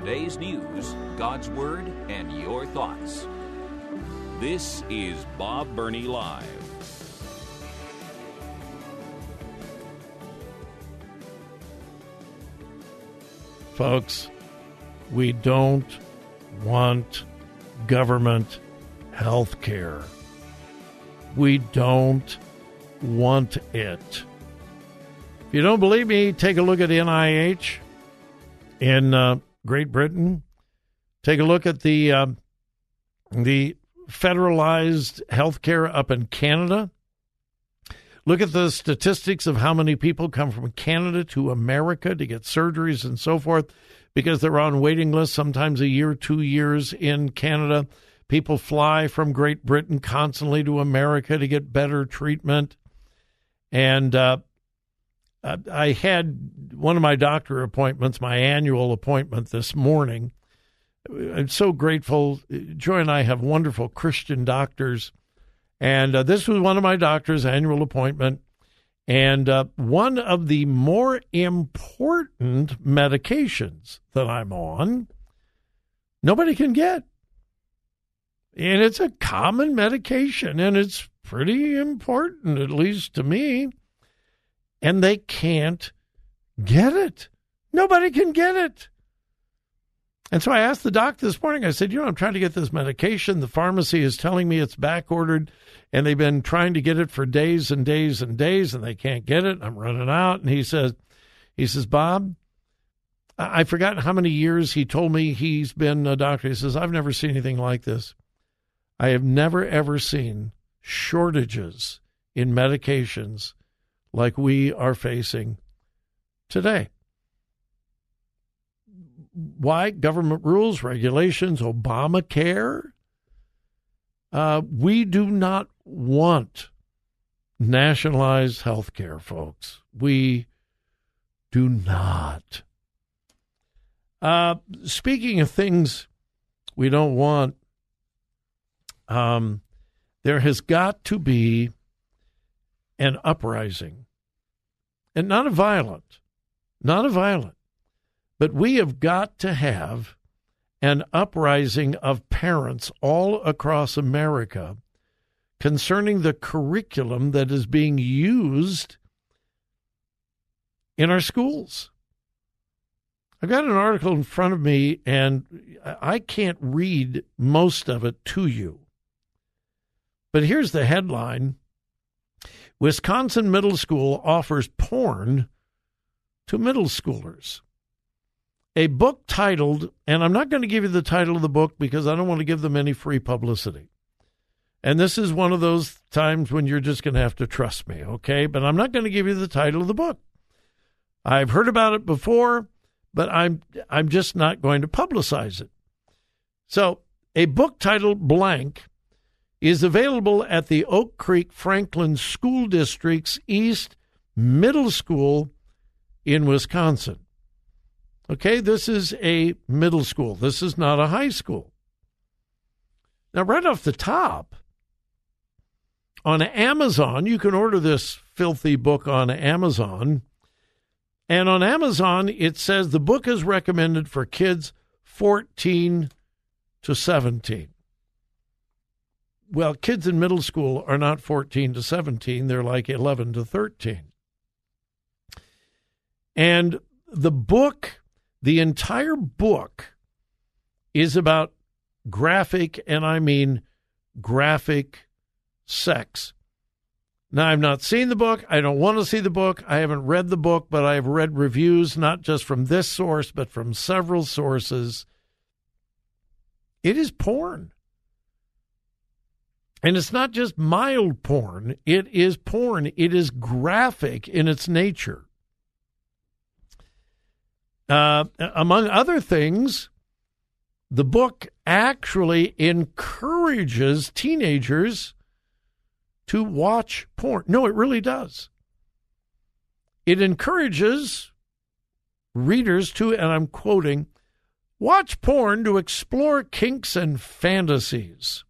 Today's news, God's Word, and your thoughts. This is Bob Burney Live. Folks, we don't want government health care. We don't want it. If you don't believe me, take a look at NIH in uh, Great Britain. Take a look at the uh, the federalized health care up in Canada. Look at the statistics of how many people come from Canada to America to get surgeries and so forth because they're on waiting lists, sometimes a year, two years in Canada. People fly from Great Britain constantly to America to get better treatment. And uh, I had one of my doctor appointments, my annual appointment this morning. I'm so grateful. Joy and I have wonderful Christian doctors and uh, this was one of my doctor's annual appointment. And uh, one of the more important medications that I'm on, nobody can get. And it's a common medication and it's pretty important, at least to me. And they can't get it. Nobody can get it. And so I asked the doc this morning, I said, you know, I'm trying to get this medication. The pharmacy is telling me it's back ordered and they've been trying to get it for days and days and days and they can't get it. I'm running out. And he says, he says, Bob, I've forgotten how many years he told me he's been a doctor. He says, I've never seen anything like this. I have never, ever seen shortages in medications like we are facing today. Why? Government rules, regulations, Obamacare. Uh, we do not want nationalized health care, folks. We do not. Uh, speaking of things we don't want, um, there has got to be an uprising, and not a violent, not a violent, but we have got to have an uprising of parents all across America concerning the curriculum that is being used in our schools. I've got an article in front of me, and I can't read most of it to you. But here's the headline Wisconsin Middle School offers porn to middle schoolers. A book titled, and I'm not going to give you the title of the book because I don't want to give them any free publicity. And this is one of those times when you're just going to have to trust me, okay? But I'm not going to give you the title of the book. I've heard about it before, but I'm I'm just not going to publicize it. So, a book titled Blank is available at the Oak Creek Franklin School District's East Middle School in Wisconsin. Okay, this is a middle school. This is not a high school. Now, right off the top, on Amazon. You can order this filthy book on Amazon. And on Amazon, it says the book is recommended for kids 14 to 17. Well, kids in middle school are not 14 to 17, they're like 11 to 13. And the book, the entire book, is about graphic, and I mean graphic sex. Now, I've not seen the book. I don't want to see the book. I haven't read the book, but I've read reviews, not just from this source, but from several sources. It is porn. And it's not just mild porn, it is porn. It is graphic in its nature. Uh, among other things, the book actually encourages teenagers to watch porn. No, it really does. It encourages readers to, and I'm quoting, watch porn to explore kinks and fantasies.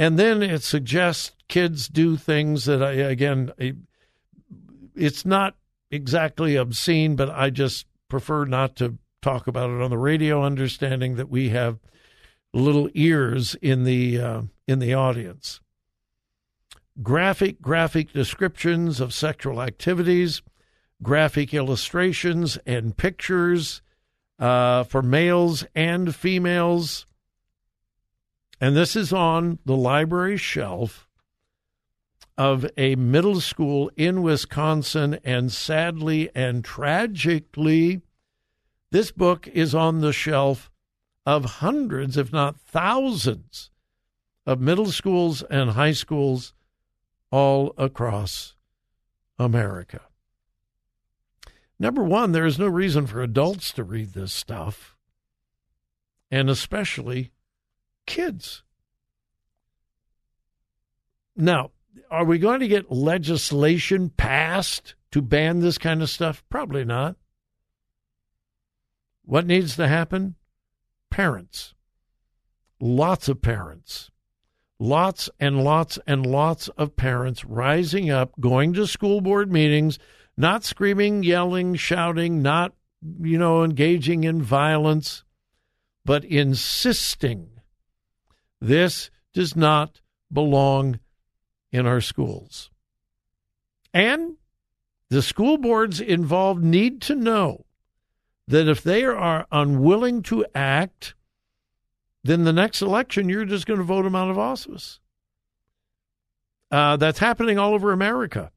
And then it suggests kids do things that I, again, it's not exactly obscene, but I just prefer not to talk about it on the radio, understanding that we have little ears in the uh, in the audience graphic graphic descriptions of sexual activities, graphic illustrations and pictures uh, for males and females. And this is on the library shelf of a middle school in Wisconsin. And sadly and tragically, this book is on the shelf of hundreds, if not thousands, of middle schools and high schools all across America. Number one, there is no reason for adults to read this stuff, and especially kids. Now, are we going to get legislation passed to ban this kind of stuff? Probably not. What needs to happen? Parents. Lots of parents lots and lots and lots of parents rising up, going to school board meetings, not screaming, yelling, shouting, not, you know, engaging in violence, but insisting this does not belong in our schools. And the school boards involved need to know that if they are unwilling to act, then the next election you're just going to vote them out of office. Uh, that's happening all over America.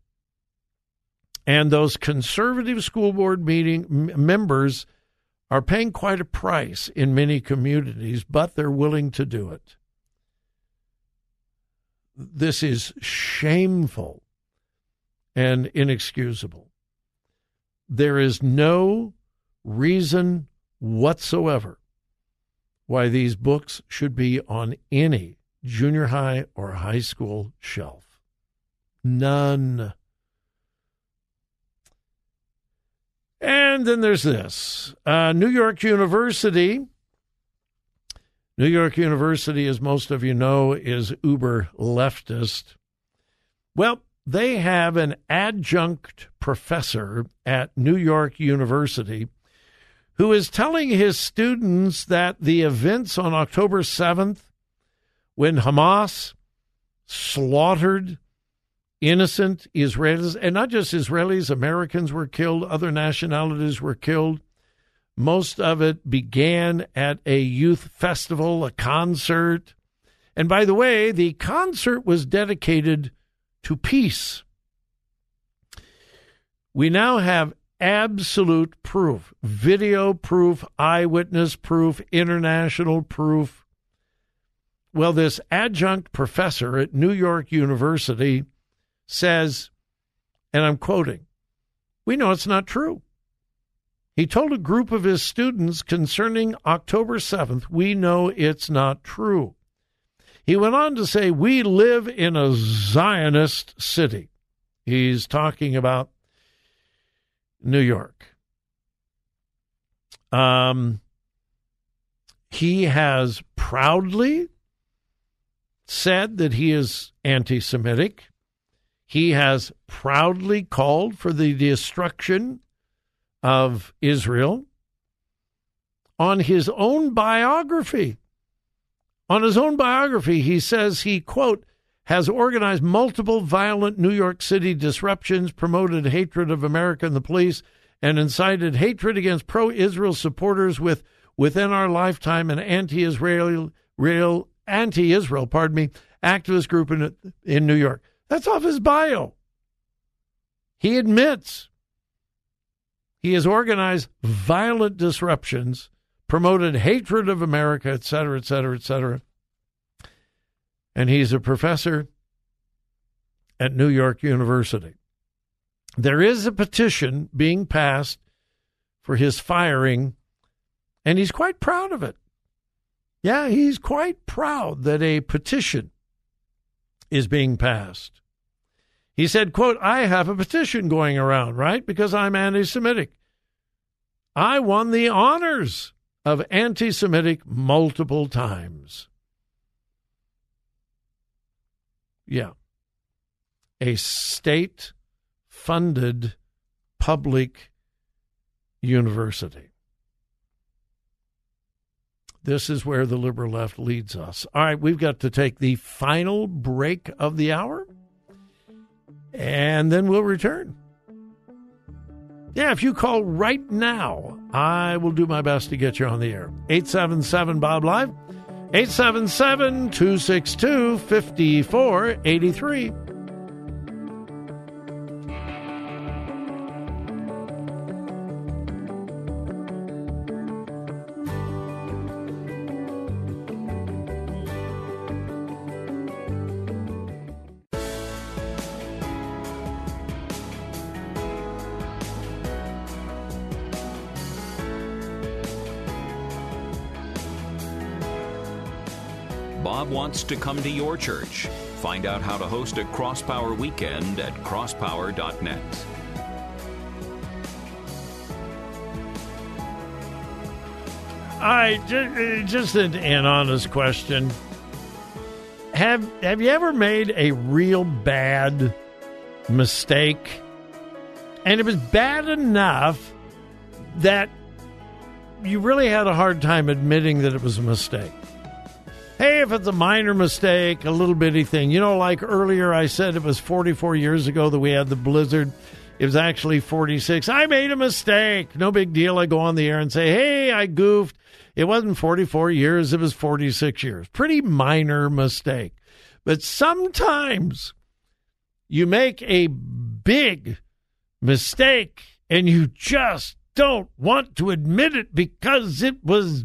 And those conservative school board meeting m- members are paying quite a price in many communities, but they're willing to do it. This is shameful and inexcusable. There is no reason whatsoever why these books should be on any junior high or high school shelf. None. And then there's this uh, New York University. New York University, as most of you know, is uber leftist. Well, they have an adjunct professor at New York University who is telling his students that the events on October 7th, when Hamas slaughtered innocent Israelis, and not just Israelis, Americans were killed, other nationalities were killed. Most of it began at a youth festival, a concert. And by the way, the concert was dedicated to peace. We now have absolute proof, video proof, eyewitness proof, international proof. Well, this adjunct professor at New York University says, and I'm quoting, we know it's not true. He told a group of his students concerning October 7th, we know it's not true. He went on to say, we live in a Zionist city. He's talking about New York. Um, he has proudly said that he is anti Semitic. He has proudly called for the destruction of Israel. On his own biography, on his own biography, he says he, quote, has organized multiple violent New York City disruptions, promoted hatred of America and the police, and incited hatred against pro Israel supporters with within our lifetime an anti-Israel, real, anti-Israel, pardon me, activist group in in New York. That's off his bio. He admits he has organized violent disruptions, promoted hatred of America, et cetera, et cetera, et cetera. And he's a professor at New York University. There is a petition being passed for his firing, and he's quite proud of it. Yeah, he's quite proud that a petition is being passed. He said, quote, I have a petition going around, right? Because I'm anti Semitic. I won the honors of anti Semitic multiple times. Yeah. A state funded public university. This is where the liberal left leads us. All right, we've got to take the final break of the hour, and then we'll return. Yeah, if you call right now, I will do my best to get you on the air. 877 Bob Live, 877 262 5483. To come to your church. Find out how to host a Crosspower weekend at crosspower.net. I just, uh, just an, an honest question. Have have you ever made a real bad mistake? And it was bad enough that you really had a hard time admitting that it was a mistake. Hey, if it's a minor mistake, a little bitty thing. You know, like earlier I said it was 44 years ago that we had the blizzard. It was actually 46. I made a mistake. No big deal. I go on the air and say, hey, I goofed. It wasn't 44 years, it was 46 years. Pretty minor mistake. But sometimes you make a big mistake and you just don't want to admit it because it was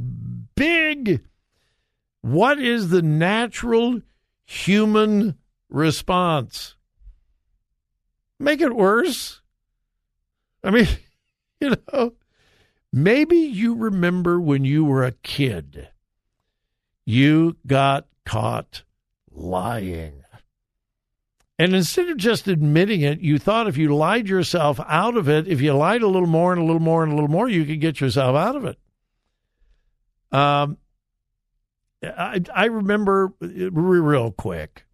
big. What is the natural human response? Make it worse? I mean, you know, maybe you remember when you were a kid, you got caught lying. And instead of just admitting it, you thought if you lied yourself out of it, if you lied a little more and a little more and a little more, you could get yourself out of it. Um, I, I remember real quick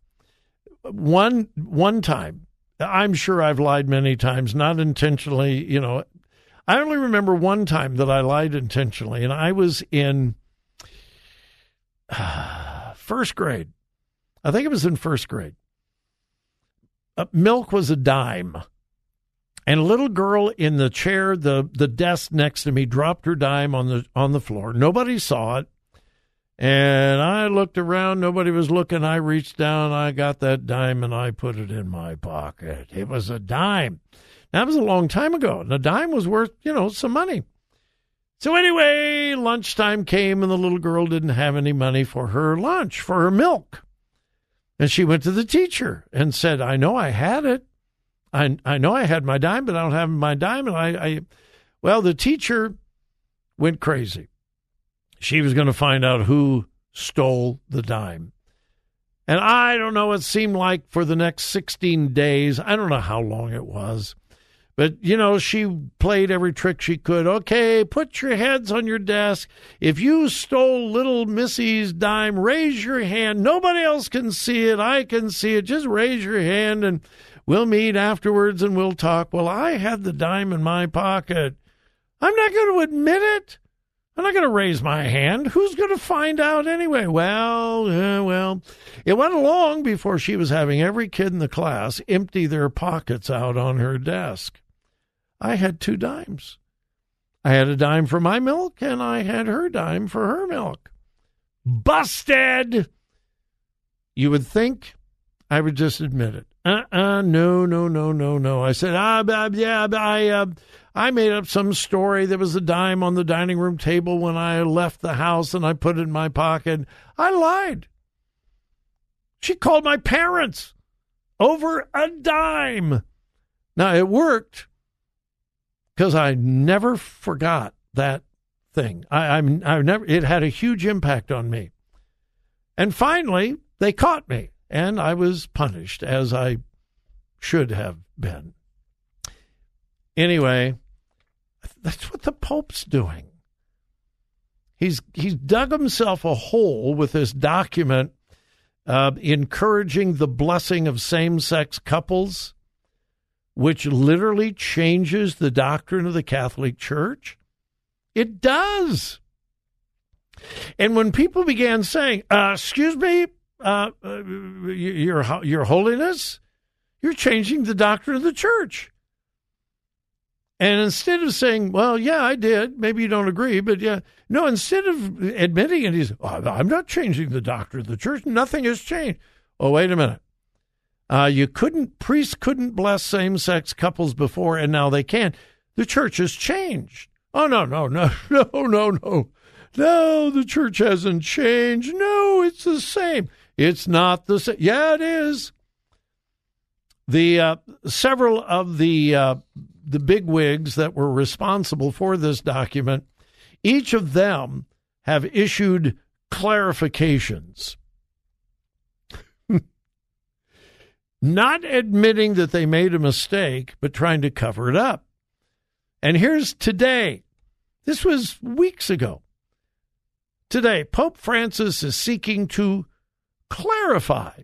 one one time. I'm sure I've lied many times, not intentionally. You know, I only remember one time that I lied intentionally, and I was in uh, first grade. I think it was in first grade. Uh, milk was a dime. And a little girl in the chair, the the desk next to me, dropped her dime on the on the floor. Nobody saw it. And I looked around, nobody was looking. I reached down, I got that dime, and I put it in my pocket. It was a dime. That was a long time ago, and a dime was worth, you know, some money. So, anyway, lunchtime came, and the little girl didn't have any money for her lunch, for her milk. And she went to the teacher and said, I know I had it. I, I know I had my dime, but I don't have my dime. And I, I well, the teacher went crazy she was going to find out who stole the dime. And I don't know, it seemed like for the next 16 days, I don't know how long it was, but you know, she played every trick she could. Okay, put your heads on your desk. If you stole little Missy's dime, raise your hand. Nobody else can see it. I can see it. Just raise your hand and we'll meet afterwards and we'll talk. Well, I had the dime in my pocket. I'm not going to admit it. I'm not going to raise my hand. Who's going to find out anyway? Well, uh, well, it went along before she was having every kid in the class empty their pockets out on her desk. I had two dimes. I had a dime for my milk, and I had her dime for her milk. Busted! You would think I would just admit it. Uh-uh, no, no, no, no, no. I said, ah, yeah, I, uh, I made up some story. There was a dime on the dining room table when I left the house, and I put it in my pocket. I lied. She called my parents over a dime. Now it worked because I never forgot that thing. I, I'm I never it had a huge impact on me. And finally, they caught me, and I was punished as I should have been. Anyway, that's what the Pope's doing. He's he's dug himself a hole with this document uh, encouraging the blessing of same sex couples, which literally changes the doctrine of the Catholic Church? It does. And when people began saying, uh, "Excuse me, uh, uh, your your holiness, you're changing the doctrine of the church," and instead of saying, "Well, yeah, I did. Maybe you don't agree, but yeah," no. Instead of admitting it, he's, oh, "I'm not changing the doctrine of the church. Nothing has changed." Oh, wait a minute. Uh, you couldn't priests couldn't bless same sex couples before, and now they can. The church has changed. Oh no, no, no, no, no, no. No, the church hasn't changed. No, it's the same. It's not the same. Yeah, it is. The uh, several of the uh, the big wigs that were responsible for this document, each of them have issued clarifications. Not admitting that they made a mistake, but trying to cover it up. And here's today. This was weeks ago. Today, Pope Francis is seeking to clarify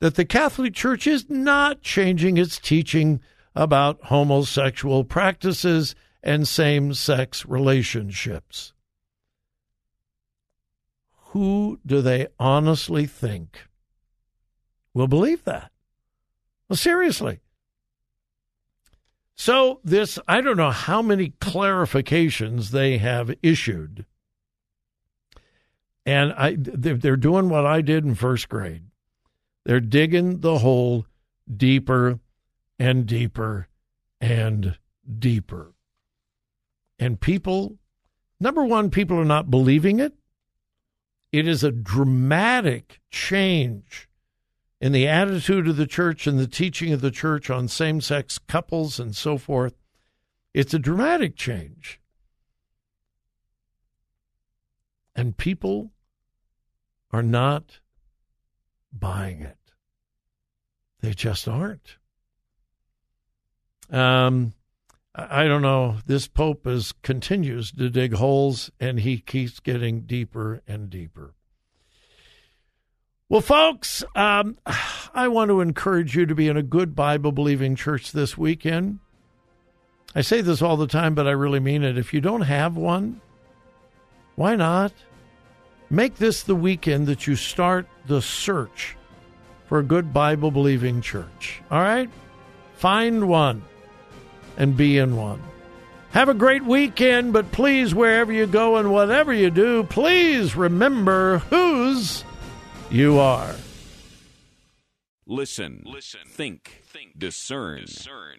that the Catholic Church is not changing its teaching about homosexual practices and same sex relationships. Who do they honestly think will believe that? Well, seriously. So, this, I don't know how many clarifications they have issued. And I, they're doing what I did in first grade. They're digging the hole deeper and deeper and deeper. And people, number one, people are not believing it. It is a dramatic change in the attitude of the church and the teaching of the church on same sex couples and so forth. It's a dramatic change. And people are not buying it. They just aren't. Um, I don't know. This Pope is continues to dig holes, and he keeps getting deeper and deeper. Well, folks, um, I want to encourage you to be in a good Bible believing church this weekend. I say this all the time, but I really mean it. If you don't have one, why not? Make this the weekend that you start the search for a good Bible believing church. All right? Find one and be in one. Have a great weekend, but please, wherever you go and whatever you do, please remember whose you are. Listen, listen, think, think, discern, discern.